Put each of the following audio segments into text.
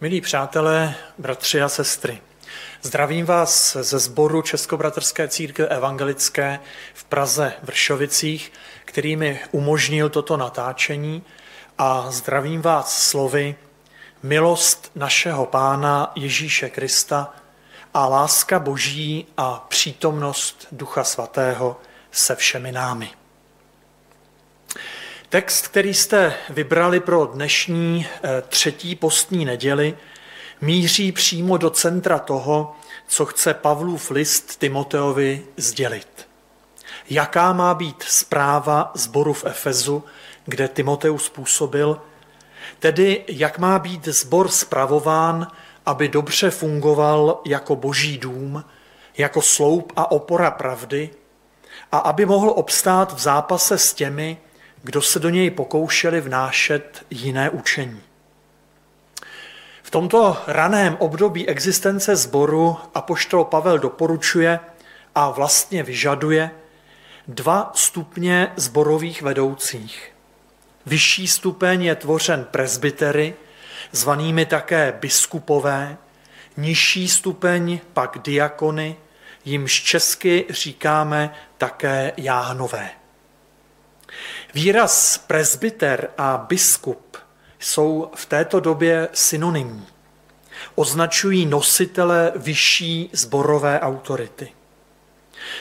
Milí přátelé, bratři a sestry, zdravím vás ze sboru Českobratrské církve evangelické v Praze Vršovicích, který mi umožnil toto natáčení a zdravím vás slovy milost našeho Pána Ježíše Krista a láska Boží a přítomnost Ducha Svatého se všemi námi. Text, který jste vybrali pro dnešní eh, třetí postní neděli, míří přímo do centra toho, co chce Pavlův list Timoteovi sdělit. Jaká má být zpráva zboru v Efezu, kde Timoteus působil, tedy jak má být zbor spravován, aby dobře fungoval jako boží dům, jako sloup a opora pravdy, a aby mohl obstát v zápase s těmi, kdo se do něj pokoušeli vnášet jiné učení. V tomto raném období existence sboru apoštol Pavel doporučuje a vlastně vyžaduje dva stupně zborových vedoucích. Vyšší stupeň je tvořen presbytery, zvanými také biskupové, nižší stupeň pak diakony, jimž česky říkáme také jáhnové. Výraz presbyter a biskup jsou v této době synonymní. Označují nositele vyšší zborové autority.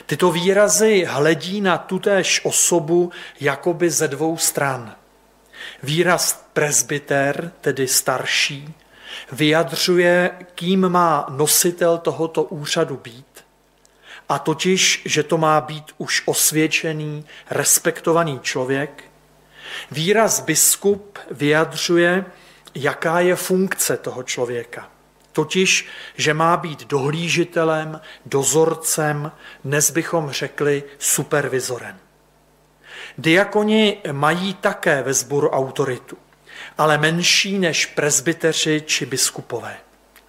Tyto výrazy hledí na tutéž osobu jakoby ze dvou stran. Výraz presbyter, tedy starší, vyjadřuje, kým má nositel tohoto úřadu být a totiž, že to má být už osvědčený, respektovaný člověk. Výraz biskup vyjadřuje, jaká je funkce toho člověka. Totiž, že má být dohlížitelem, dozorcem, dnes bychom řekli supervizorem. Diakoni mají také ve sboru autoritu, ale menší než prezbyteři či biskupové.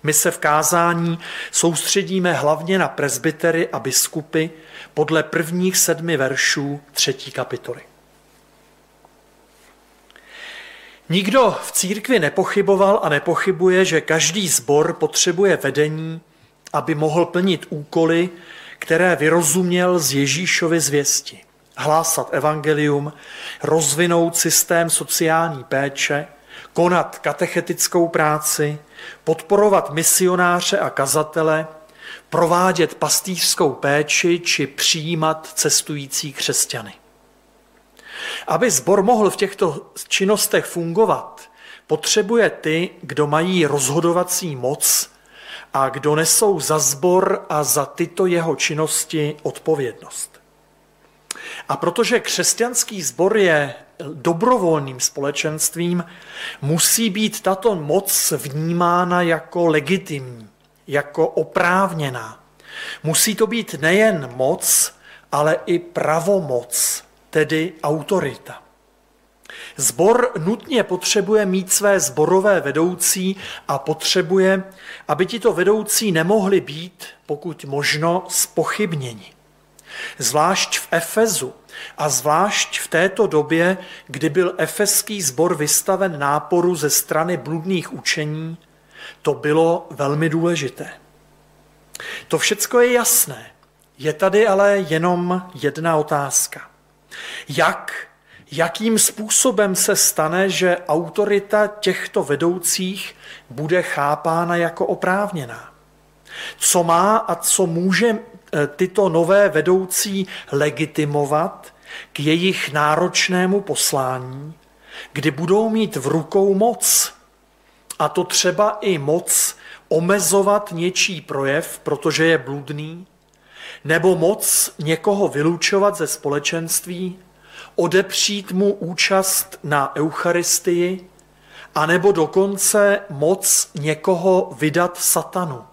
My se v kázání soustředíme hlavně na prezbytery a biskupy podle prvních sedmi veršů třetí kapitoly. Nikdo v církvi nepochyboval a nepochybuje, že každý sbor potřebuje vedení, aby mohl plnit úkoly, které vyrozuměl z Ježíšovy zvěsti. Hlásat evangelium, rozvinout systém sociální péče, konat katechetickou práci, podporovat misionáře a kazatele, provádět pastýřskou péči či přijímat cestující křesťany. Aby sbor mohl v těchto činnostech fungovat, potřebuje ty, kdo mají rozhodovací moc a kdo nesou za sbor a za tyto jeho činnosti odpovědnost. A protože křesťanský sbor je dobrovolným společenstvím, musí být tato moc vnímána jako legitimní, jako oprávněná. Musí to být nejen moc, ale i pravomoc, tedy autorita. Zbor nutně potřebuje mít své zborové vedoucí a potřebuje, aby tito vedoucí nemohli být, pokud možno, spochybněni. Zvlášť v Efezu a zvlášť v této době, kdy byl efeský sbor vystaven náporu ze strany bludných učení, to bylo velmi důležité. To všecko je jasné. Je tady ale jenom jedna otázka. Jak, jakým způsobem se stane, že autorita těchto vedoucích bude chápána jako oprávněná? Co má a co může tyto nové vedoucí legitimovat k jejich náročnému poslání, kdy budou mít v rukou moc. A to třeba i moc omezovat něčí projev, protože je bludný, nebo moc někoho vylučovat ze společenství, odepřít mu účast na Eucharistii, anebo dokonce moc někoho vydat satanu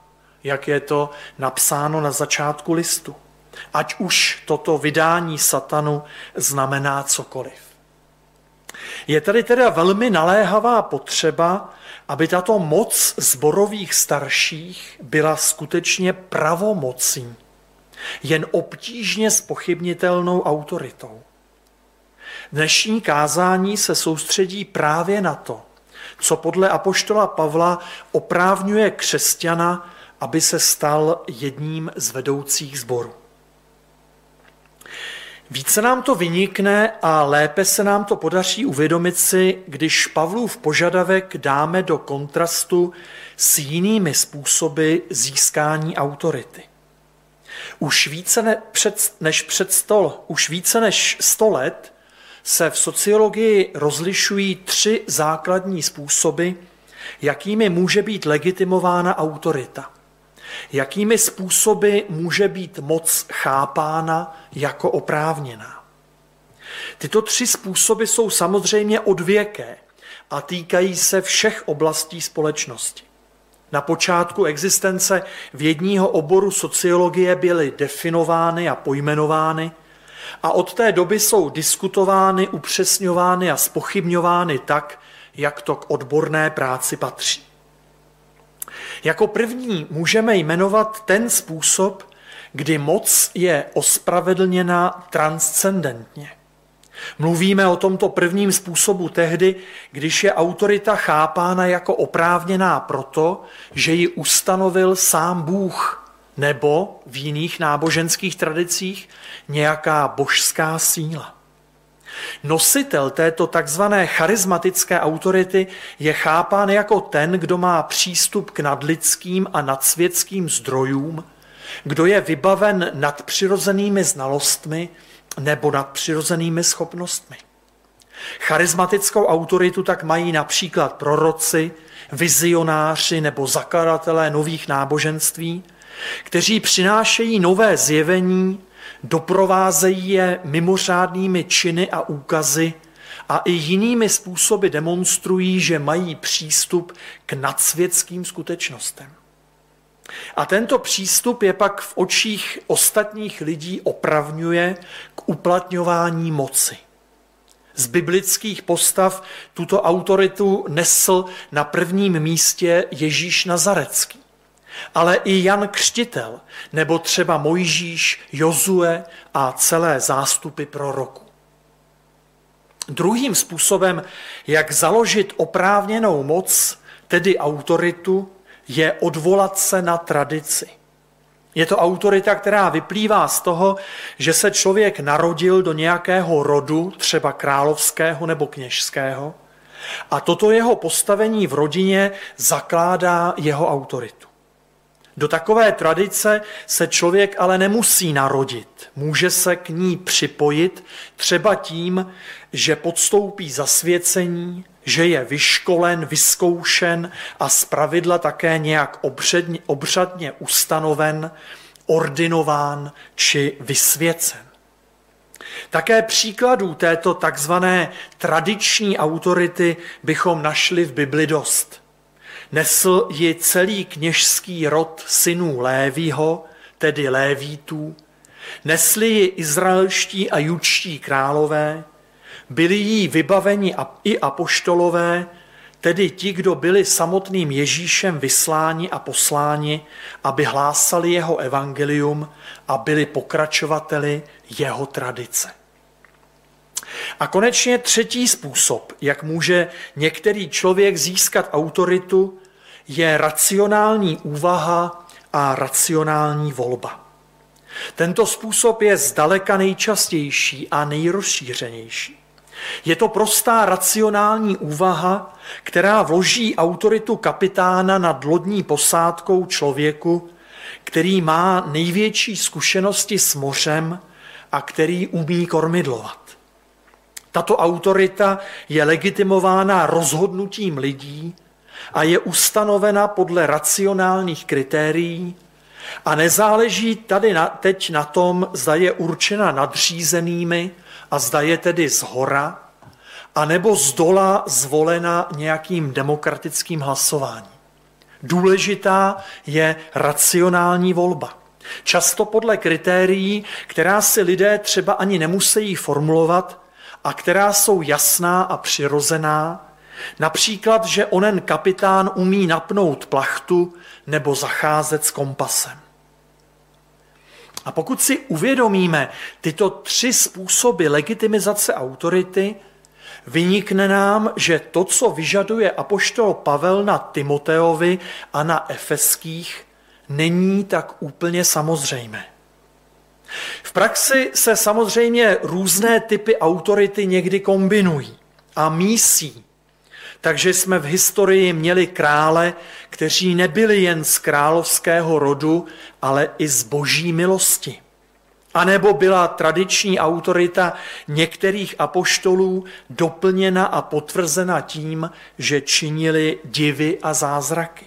jak je to napsáno na začátku listu. Ať už toto vydání satanu znamená cokoliv. Je tady teda velmi naléhavá potřeba, aby tato moc zborových starších byla skutečně pravomocí, jen obtížně spochybnitelnou autoritou. Dnešní kázání se soustředí právě na to, co podle apoštola Pavla oprávňuje křesťana, aby se stal jedním z vedoucích sborů. Více nám to vynikne a lépe se nám to podaří uvědomit si, když Pavlův požadavek dáme do kontrastu s jinými způsoby získání autority. Už více ne, před, než před stol, už více než 100 let se v sociologii rozlišují tři základní způsoby, jakými může být legitimována autorita. Jakými způsoby může být moc chápána jako oprávněná. Tyto tři způsoby jsou samozřejmě odvěké a týkají se všech oblastí společnosti. Na počátku existence vědního oboru sociologie byly definovány a pojmenovány a od té doby jsou diskutovány, upřesňovány a spochybňovány tak, jak to k odborné práci patří. Jako první můžeme jmenovat ten způsob, kdy moc je ospravedlněna transcendentně. Mluvíme o tomto prvním způsobu tehdy, když je autorita chápána jako oprávněná proto, že ji ustanovil sám Bůh, nebo v jiných náboženských tradicích nějaká božská síla. Nositel této takzvané charismatické autority je chápán jako ten, kdo má přístup k nadlidským a nadsvětským zdrojům, kdo je vybaven nadpřirozenými znalostmi nebo nadpřirozenými schopnostmi. Charismatickou autoritu tak mají například proroci, vizionáři nebo zakladatelé nových náboženství, kteří přinášejí nové zjevení, doprovázejí je mimořádnými činy a úkazy a i jinými způsoby demonstrují, že mají přístup k nadsvětským skutečnostem. A tento přístup je pak v očích ostatních lidí opravňuje k uplatňování moci. Z biblických postav tuto autoritu nesl na prvním místě Ježíš Nazarecký ale i Jan Křtitel, nebo třeba Mojžíš, Jozue a celé zástupy proroků. Druhým způsobem, jak založit oprávněnou moc, tedy autoritu, je odvolat se na tradici. Je to autorita, která vyplývá z toho, že se člověk narodil do nějakého rodu, třeba královského nebo kněžského, a toto jeho postavení v rodině zakládá jeho autoritu. Do takové tradice se člověk ale nemusí narodit. Může se k ní připojit třeba tím, že podstoupí zasvěcení, že je vyškolen, vyzkoušen a zpravidla také nějak obředně, obřadně ustanoven, ordinován či vysvěcen. Také příkladů této takzvané tradiční autority bychom našli v Bibli dost. Nesl ji celý kněžský rod synů Lévího, tedy Lévítů, nesli ji izraelští a judští králové, byli jí vybaveni i apoštolové, tedy ti, kdo byli samotným Ježíšem vysláni a posláni, aby hlásali jeho evangelium a byli pokračovateli jeho tradice. A konečně třetí způsob, jak může některý člověk získat autoritu, je racionální úvaha a racionální volba. Tento způsob je zdaleka nejčastější a nejrozšířenější. Je to prostá racionální úvaha, která vloží autoritu kapitána nad lodní posádkou člověku, který má největší zkušenosti s mořem a který umí kormidlovat. Tato autorita je legitimována rozhodnutím lidí a je ustanovena podle racionálních kritérií a nezáleží tady na, teď na tom, zda je určena nadřízenými a zda je tedy z hora, anebo z dola zvolena nějakým demokratickým hlasováním. Důležitá je racionální volba. Často podle kritérií, která si lidé třeba ani nemusí formulovat a která jsou jasná a přirozená, Například, že onen kapitán umí napnout plachtu nebo zacházet s kompasem. A pokud si uvědomíme tyto tři způsoby legitimizace autority, vynikne nám, že to, co vyžaduje apoštol Pavel na Timoteovi a na Efeských, není tak úplně samozřejmé. V praxi se samozřejmě různé typy autority někdy kombinují a mísí. Takže jsme v historii měli krále, kteří nebyli jen z královského rodu, ale i z boží milosti. A nebo byla tradiční autorita některých apoštolů doplněna a potvrzena tím, že činili divy a zázraky.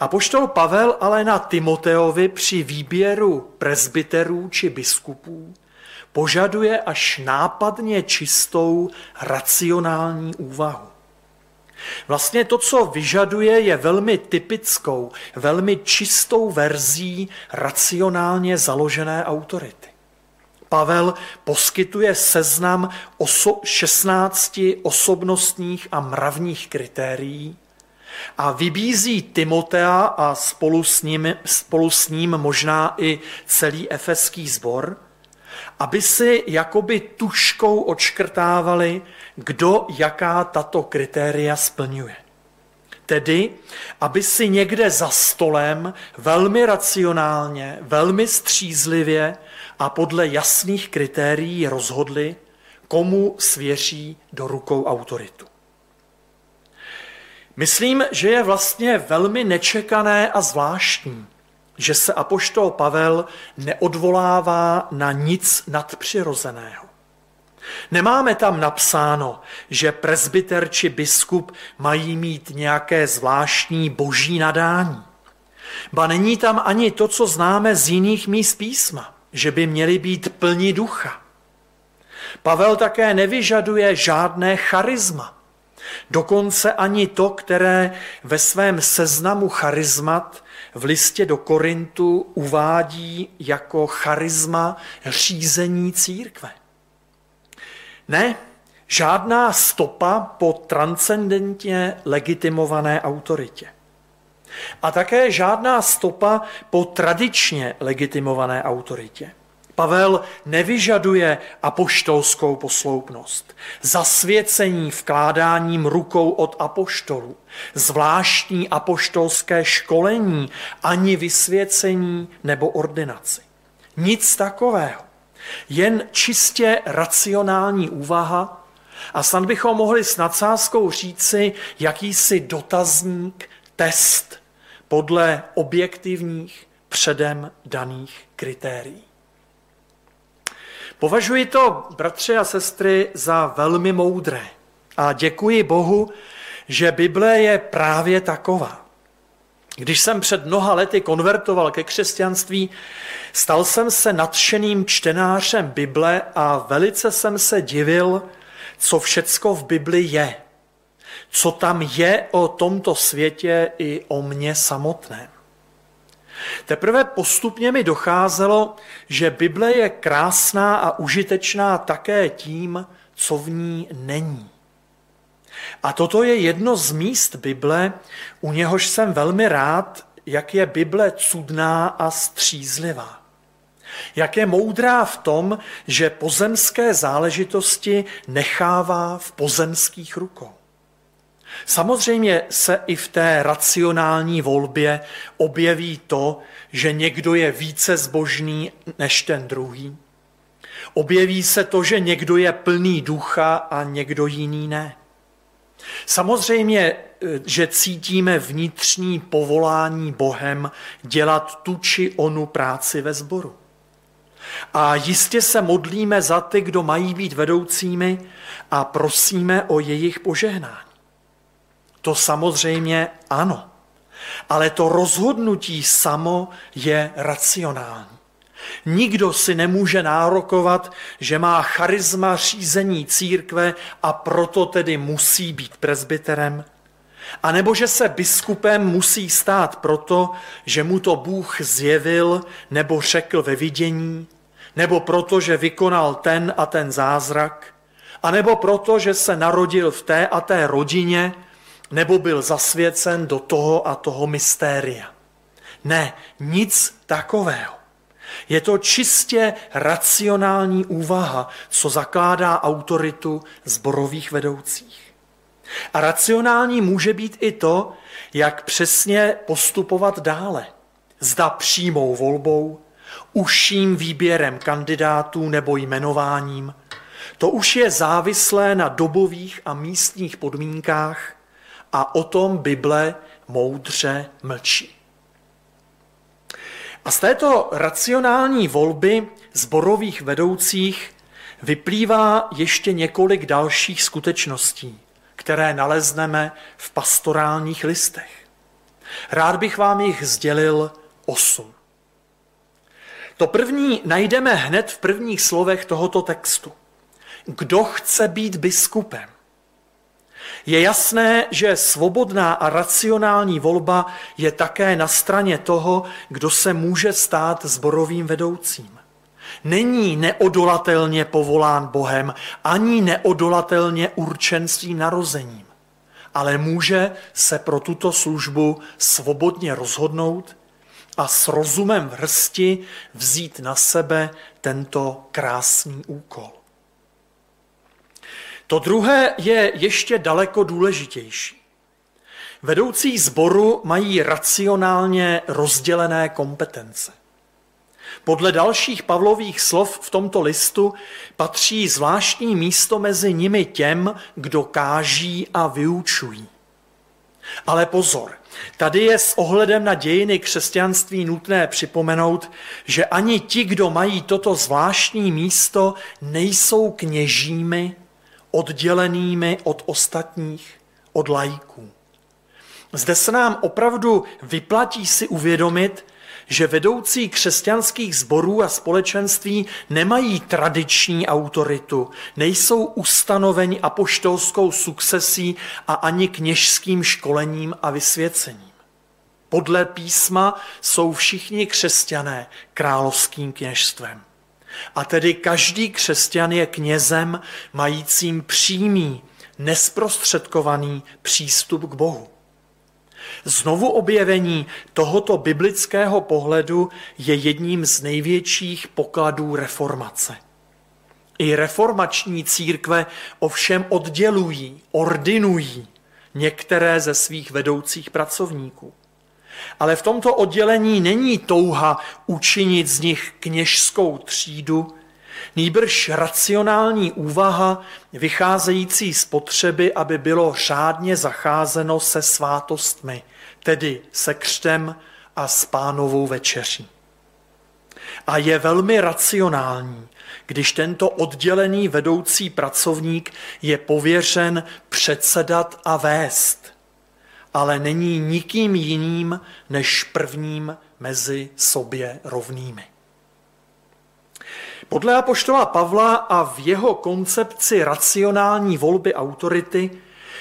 Apoštol Pavel ale na Timoteovi při výběru prezbiterů či biskupů požaduje až nápadně čistou racionální úvahu. Vlastně to, co vyžaduje, je velmi typickou, velmi čistou verzí racionálně založené autority. Pavel poskytuje seznam oso- 16 osobnostních a mravních kritérií a vybízí Timotea a spolu s ním, spolu s ním možná i celý efeský sbor, aby si jakoby tuškou odškrtávali, kdo jaká tato kritéria splňuje. Tedy, aby si někde za stolem velmi racionálně, velmi střízlivě a podle jasných kritérií rozhodli, komu svěří do rukou autoritu. Myslím, že je vlastně velmi nečekané a zvláštní, že se apoštol Pavel neodvolává na nic nadpřirozeného. Nemáme tam napsáno, že prezbiter či biskup mají mít nějaké zvláštní boží nadání. Ba není tam ani to, co známe z jiných míst písma, že by měli být plní ducha. Pavel také nevyžaduje žádné charisma, dokonce ani to, které ve svém seznamu charizmat v listě do Korintu uvádí jako charisma řízení církve. Ne, žádná stopa po transcendentně legitimované autoritě. A také žádná stopa po tradičně legitimované autoritě. Pavel nevyžaduje apoštolskou posloupnost, zasvěcení vkládáním rukou od apoštolů, zvláštní apoštolské školení, ani vysvěcení nebo ordinaci. Nic takového. Jen čistě racionální úvaha a snad bychom mohli s nadsázkou říci jakýsi dotazník, test podle objektivních předem daných kritérií. Považuji to, bratři a sestry, za velmi moudré a děkuji Bohu, že Bible je právě taková. Když jsem před mnoha lety konvertoval ke křesťanství, stal jsem se nadšeným čtenářem Bible a velice jsem se divil, co všecko v Bibli je. Co tam je o tomto světě i o mně samotném. Teprve postupně mi docházelo, že Bible je krásná a užitečná také tím, co v ní není. A toto je jedno z míst Bible, u něhož jsem velmi rád, jak je Bible cudná a střízlivá. Jak je moudrá v tom, že pozemské záležitosti nechává v pozemských rukou. Samozřejmě se i v té racionální volbě objeví to, že někdo je více zbožný než ten druhý. Objeví se to, že někdo je plný ducha a někdo jiný ne. Samozřejmě, že cítíme vnitřní povolání Bohem dělat tu či onu práci ve sboru. A jistě se modlíme za ty, kdo mají být vedoucími a prosíme o jejich požehnání. To samozřejmě ano. Ale to rozhodnutí samo je racionální. Nikdo si nemůže nárokovat, že má charisma řízení církve a proto tedy musí být prezbiterem. A nebo že se biskupem musí stát proto, že mu to Bůh zjevil nebo řekl ve vidění, nebo proto, že vykonal ten a ten zázrak, a nebo proto, že se narodil v té a té rodině, nebo byl zasvěcen do toho a toho mystéria. Ne, nic takového. Je to čistě racionální úvaha, co zakládá autoritu zborových vedoucích. A racionální může být i to, jak přesně postupovat dále. Zda přímou volbou, užším výběrem kandidátů nebo jmenováním. To už je závislé na dobových a místních podmínkách a o tom Bible moudře mlčí. A z této racionální volby zborových vedoucích vyplývá ještě několik dalších skutečností, které nalezneme v pastorálních listech. Rád bych vám jich sdělil osm. To první najdeme hned v prvních slovech tohoto textu. Kdo chce být biskupem? Je jasné, že svobodná a racionální volba je také na straně toho, kdo se může stát zborovým vedoucím. Není neodolatelně povolán Bohem, ani neodolatelně určen svým narozením, ale může se pro tuto službu svobodně rozhodnout a s rozumem v hrsti vzít na sebe tento krásný úkol. To druhé je ještě daleko důležitější. Vedoucí sboru mají racionálně rozdělené kompetence. Podle dalších Pavlových slov v tomto listu patří zvláštní místo mezi nimi těm, kdo káží a vyučují. Ale pozor, tady je s ohledem na dějiny křesťanství nutné připomenout, že ani ti, kdo mají toto zvláštní místo, nejsou kněžími, oddělenými od ostatních, od lajků. Zde se nám opravdu vyplatí si uvědomit, že vedoucí křesťanských sborů a společenství nemají tradiční autoritu, nejsou ustanoveni apoštolskou sukcesí a ani kněžským školením a vysvěcením. Podle písma jsou všichni křesťané královským kněžstvem. A tedy každý křesťan je knězem majícím přímý, nesprostředkovaný přístup k Bohu. Znovu objevení tohoto biblického pohledu je jedním z největších pokladů reformace. I reformační církve ovšem oddělují, ordinují některé ze svých vedoucích pracovníků. Ale v tomto oddělení není touha učinit z nich kněžskou třídu, nýbrž racionální úvaha vycházející z potřeby, aby bylo řádně zacházeno se svátostmi, tedy se křtem a s pánovou večeří. A je velmi racionální, když tento oddělený vedoucí pracovník je pověřen předsedat a vést, ale není nikým jiným než prvním mezi sobě rovnými. Podle apoštola Pavla a v jeho koncepci racionální volby autority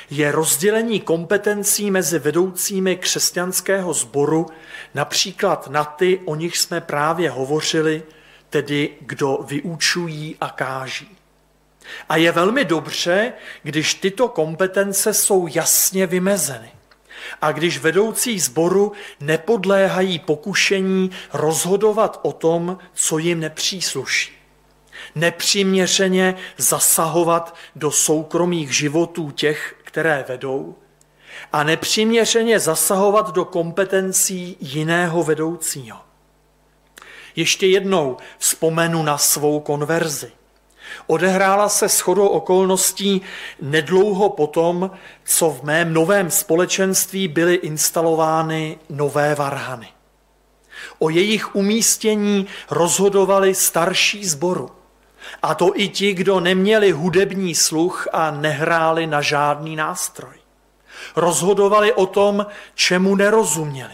je rozdělení kompetencí mezi vedoucími křesťanského sboru například na ty, o nich jsme právě hovořili, tedy kdo vyučují a káží. A je velmi dobře, když tyto kompetence jsou jasně vymezeny. A když vedoucí sboru nepodléhají pokušení rozhodovat o tom, co jim nepřísluší nepřiměřeně zasahovat do soukromých životů těch, které vedou, a nepřiměřeně zasahovat do kompetencí jiného vedoucího. Ještě jednou vzpomenu na svou konverzi. Odehrála se shodou okolností nedlouho potom, co v mém novém společenství byly instalovány nové varhany. O jejich umístění rozhodovali starší zboru. A to i ti, kdo neměli hudební sluch a nehráli na žádný nástroj. Rozhodovali o tom, čemu nerozuměli.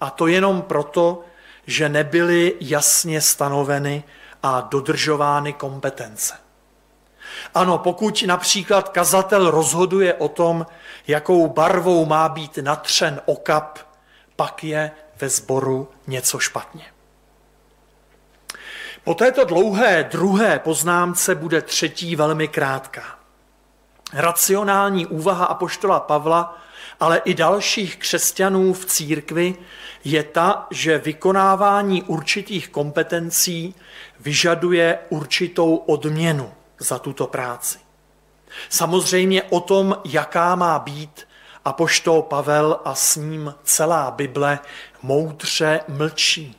A to jenom proto, že nebyly jasně stanoveny a dodržovány kompetence. Ano, pokud například kazatel rozhoduje o tom, jakou barvou má být natřen okap, pak je ve sboru něco špatně. Po této dlouhé druhé poznámce bude třetí velmi krátká. Racionální úvaha apoštola Pavla ale i dalších křesťanů v církvi je ta, že vykonávání určitých kompetencí vyžaduje určitou odměnu za tuto práci. Samozřejmě o tom, jaká má být, a poštol Pavel a s ním celá Bible moudře mlčí.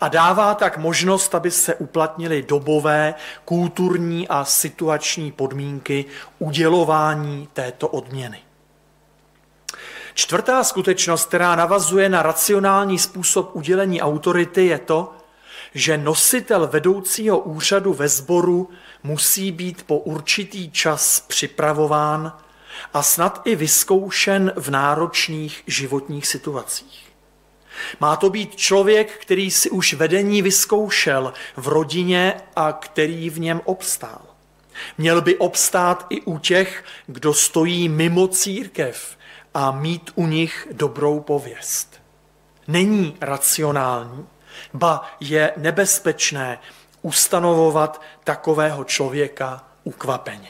A dává tak možnost, aby se uplatnily dobové, kulturní a situační podmínky udělování této odměny. Čtvrtá skutečnost, která navazuje na racionální způsob udělení autority, je to, že nositel vedoucího úřadu ve sboru musí být po určitý čas připravován a snad i vyzkoušen v náročných životních situacích. Má to být člověk, který si už vedení vyzkoušel v rodině a který v něm obstál. Měl by obstát i u těch, kdo stojí mimo církev a mít u nich dobrou pověst. Není racionální, ba je nebezpečné ustanovovat takového člověka ukvapeně.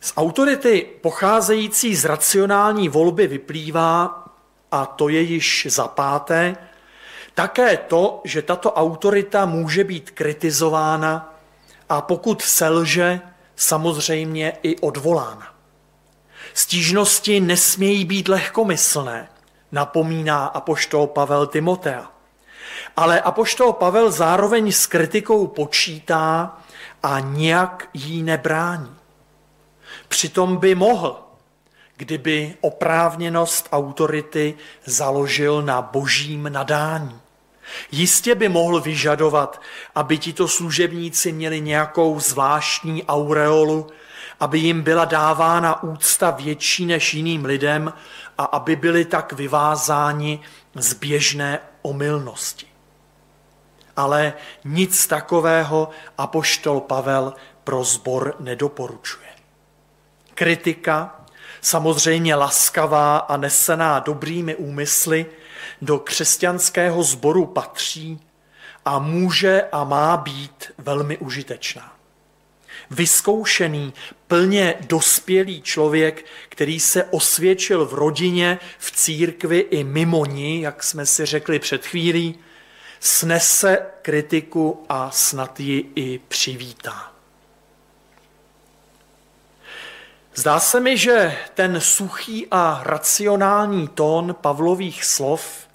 Z autority pocházející z racionální volby vyplývá, a to je již za páté, také to, že tato autorita může být kritizována a pokud selže, samozřejmě i odvolána. Stížnosti nesmějí být lehkomyslné, napomíná apoštol Pavel Timotea. Ale apoštol Pavel zároveň s kritikou počítá a nějak jí nebrání. Přitom by mohl, kdyby oprávněnost autority založil na božím nadání. Jistě by mohl vyžadovat, aby tito služebníci měli nějakou zvláštní aureolu, aby jim byla dávána úcta větší než jiným lidem a aby byli tak vyvázáni z běžné omylnosti. Ale nic takového apoštol Pavel pro zbor nedoporučuje. Kritika, samozřejmě laskavá a nesená dobrými úmysly, do křesťanského sboru patří a může a má být velmi užitečná. Vyzkoušený, plně dospělý člověk, který se osvědčil v rodině, v církvi i mimo ní, jak jsme si řekli před chvílí, snese kritiku a snad ji i přivítá. Zdá se mi, že ten suchý a racionální tón Pavlových slov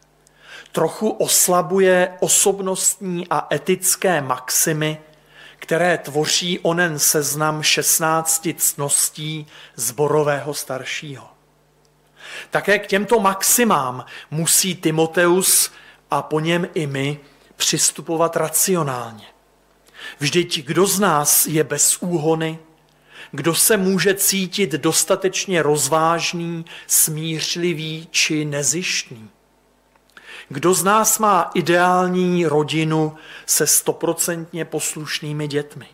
trochu oslabuje osobnostní a etické maximy, které tvoří onen seznam 16 cností zborového staršího. Také k těmto maximám musí Timoteus a po něm i my přistupovat racionálně. Vždyť kdo z nás je bez úhony, kdo se může cítit dostatečně rozvážný, smířlivý či nezištný? Kdo z nás má ideální rodinu se stoprocentně poslušnými dětmi?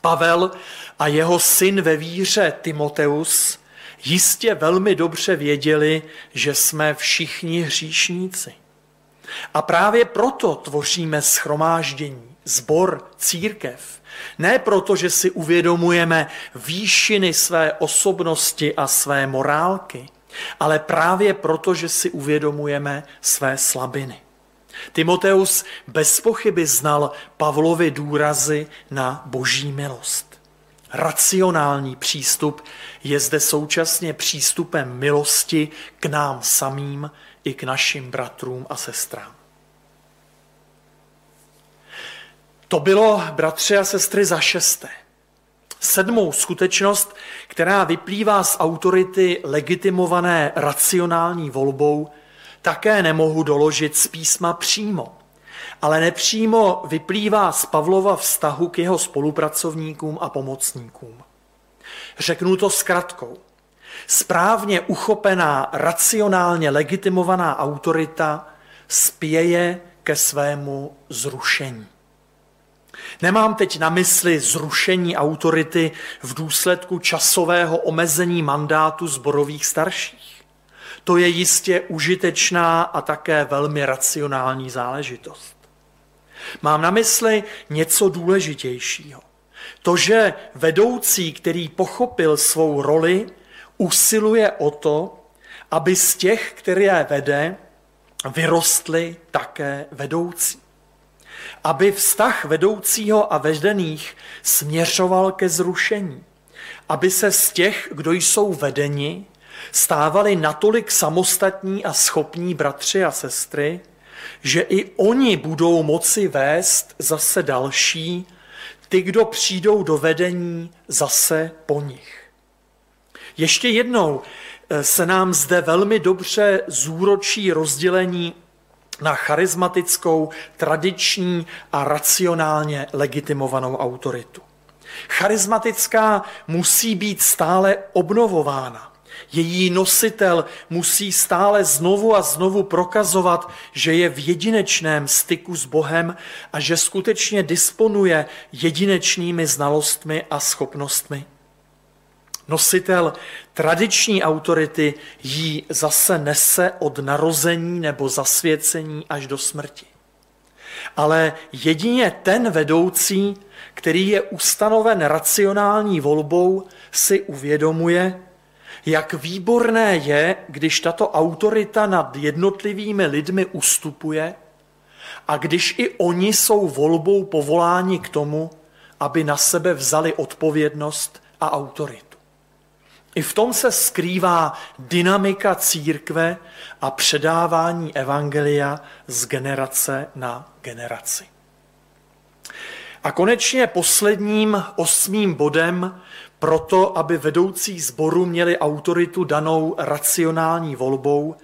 Pavel a jeho syn ve víře Timoteus jistě velmi dobře věděli, že jsme všichni hříšníci. A právě proto tvoříme schromáždění, zbor, církev. Ne proto, že si uvědomujeme výšiny své osobnosti a své morálky, ale právě proto, že si uvědomujeme své slabiny. Timoteus bez pochyby znal Pavlovi důrazy na boží milost. Racionální přístup je zde současně přístupem milosti k nám samým i k našim bratrům a sestrám. To bylo, bratři a sestry, za šesté. Sedmou skutečnost, která vyplývá z autority legitimované racionální volbou, také nemohu doložit z písma přímo, ale nepřímo vyplývá z Pavlova vztahu k jeho spolupracovníkům a pomocníkům. Řeknu to zkratkou. Správně uchopená, racionálně legitimovaná autorita spěje ke svému zrušení. Nemám teď na mysli zrušení autority v důsledku časového omezení mandátu zborových starších. To je jistě užitečná a také velmi racionální záležitost. Mám na mysli něco důležitějšího. To, že vedoucí, který pochopil svou roli, usiluje o to, aby z těch, které vede, vyrostly také vedoucí. Aby vztah vedoucího a vedených směřoval ke zrušení. Aby se z těch, kdo jsou vedeni, stávali natolik samostatní a schopní bratři a sestry, že i oni budou moci vést zase další, ty, kdo přijdou do vedení zase po nich. Ještě jednou eh, se nám zde velmi dobře zúročí rozdělení na charismatickou, tradiční a racionálně legitimovanou autoritu. Charismatická musí být stále obnovována. Její nositel musí stále znovu a znovu prokazovat, že je v jedinečném styku s Bohem a že skutečně disponuje jedinečnými znalostmi a schopnostmi. Nositel tradiční autority jí zase nese od narození nebo zasvěcení až do smrti. Ale jedině ten vedoucí, který je ustanoven racionální volbou, si uvědomuje, jak výborné je, když tato autorita nad jednotlivými lidmi ustupuje a když i oni jsou volbou povoláni k tomu, aby na sebe vzali odpovědnost a autoritu. I v tom se skrývá dynamika církve a předávání evangelia z generace na generaci. A konečně posledním osmým bodem proto, aby vedoucí sboru měli autoritu danou racionální volbou,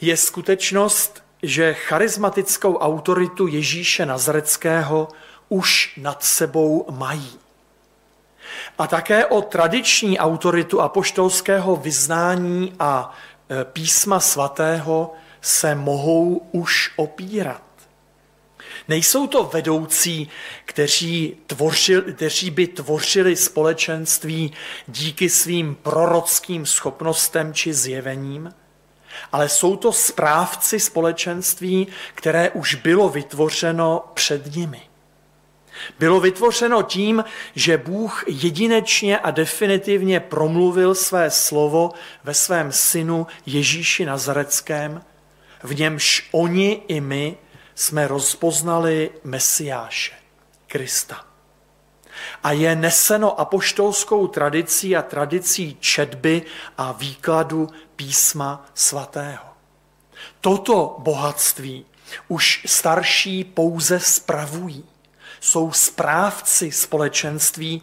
je skutečnost, že charismatickou autoritu Ježíše Nazareckého už nad sebou mají. A také o tradiční autoritu apoštolského vyznání a e, písma svatého se mohou už opírat. Nejsou to vedoucí, kteří, tvořil, kteří by tvořili společenství díky svým prorockým schopnostem či zjevením, ale jsou to správci společenství, které už bylo vytvořeno před nimi. Bylo vytvořeno tím, že Bůh jedinečně a definitivně promluvil své slovo ve svém synu Ježíši Nazareckém, v němž oni i my jsme rozpoznali Mesiáše, Krista. A je neseno apoštolskou tradicí a tradicí četby a výkladu písma svatého. Toto bohatství už starší pouze spravují. Jsou správci společenství,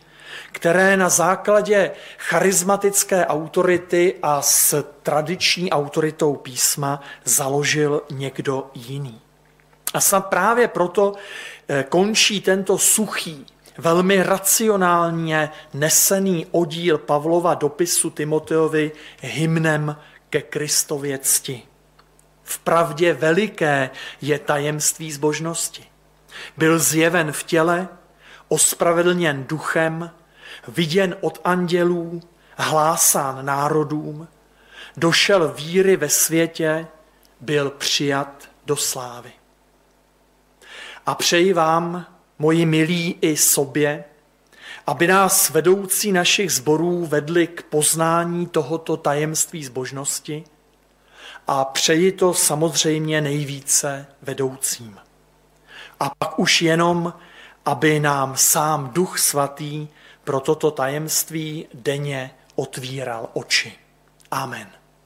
které na základě charismatické autority a s tradiční autoritou písma založil někdo jiný. A snad právě proto eh, končí tento suchý, velmi racionálně nesený oddíl Pavlova dopisu Timoteovi hymnem ke Kristově cti. V pravdě veliké je tajemství zbožnosti. Byl zjeven v těle, ospravedlněn duchem, viděn od andělů, hlásán národům, došel víry ve světě, byl přijat do slávy. A přeji vám, moji milí, i sobě, aby nás vedoucí našich zborů vedli k poznání tohoto tajemství zbožnosti a přeji to samozřejmě nejvíce vedoucím. A pak už jenom, aby nám sám Duch Svatý pro toto tajemství denně otvíral oči. Amen.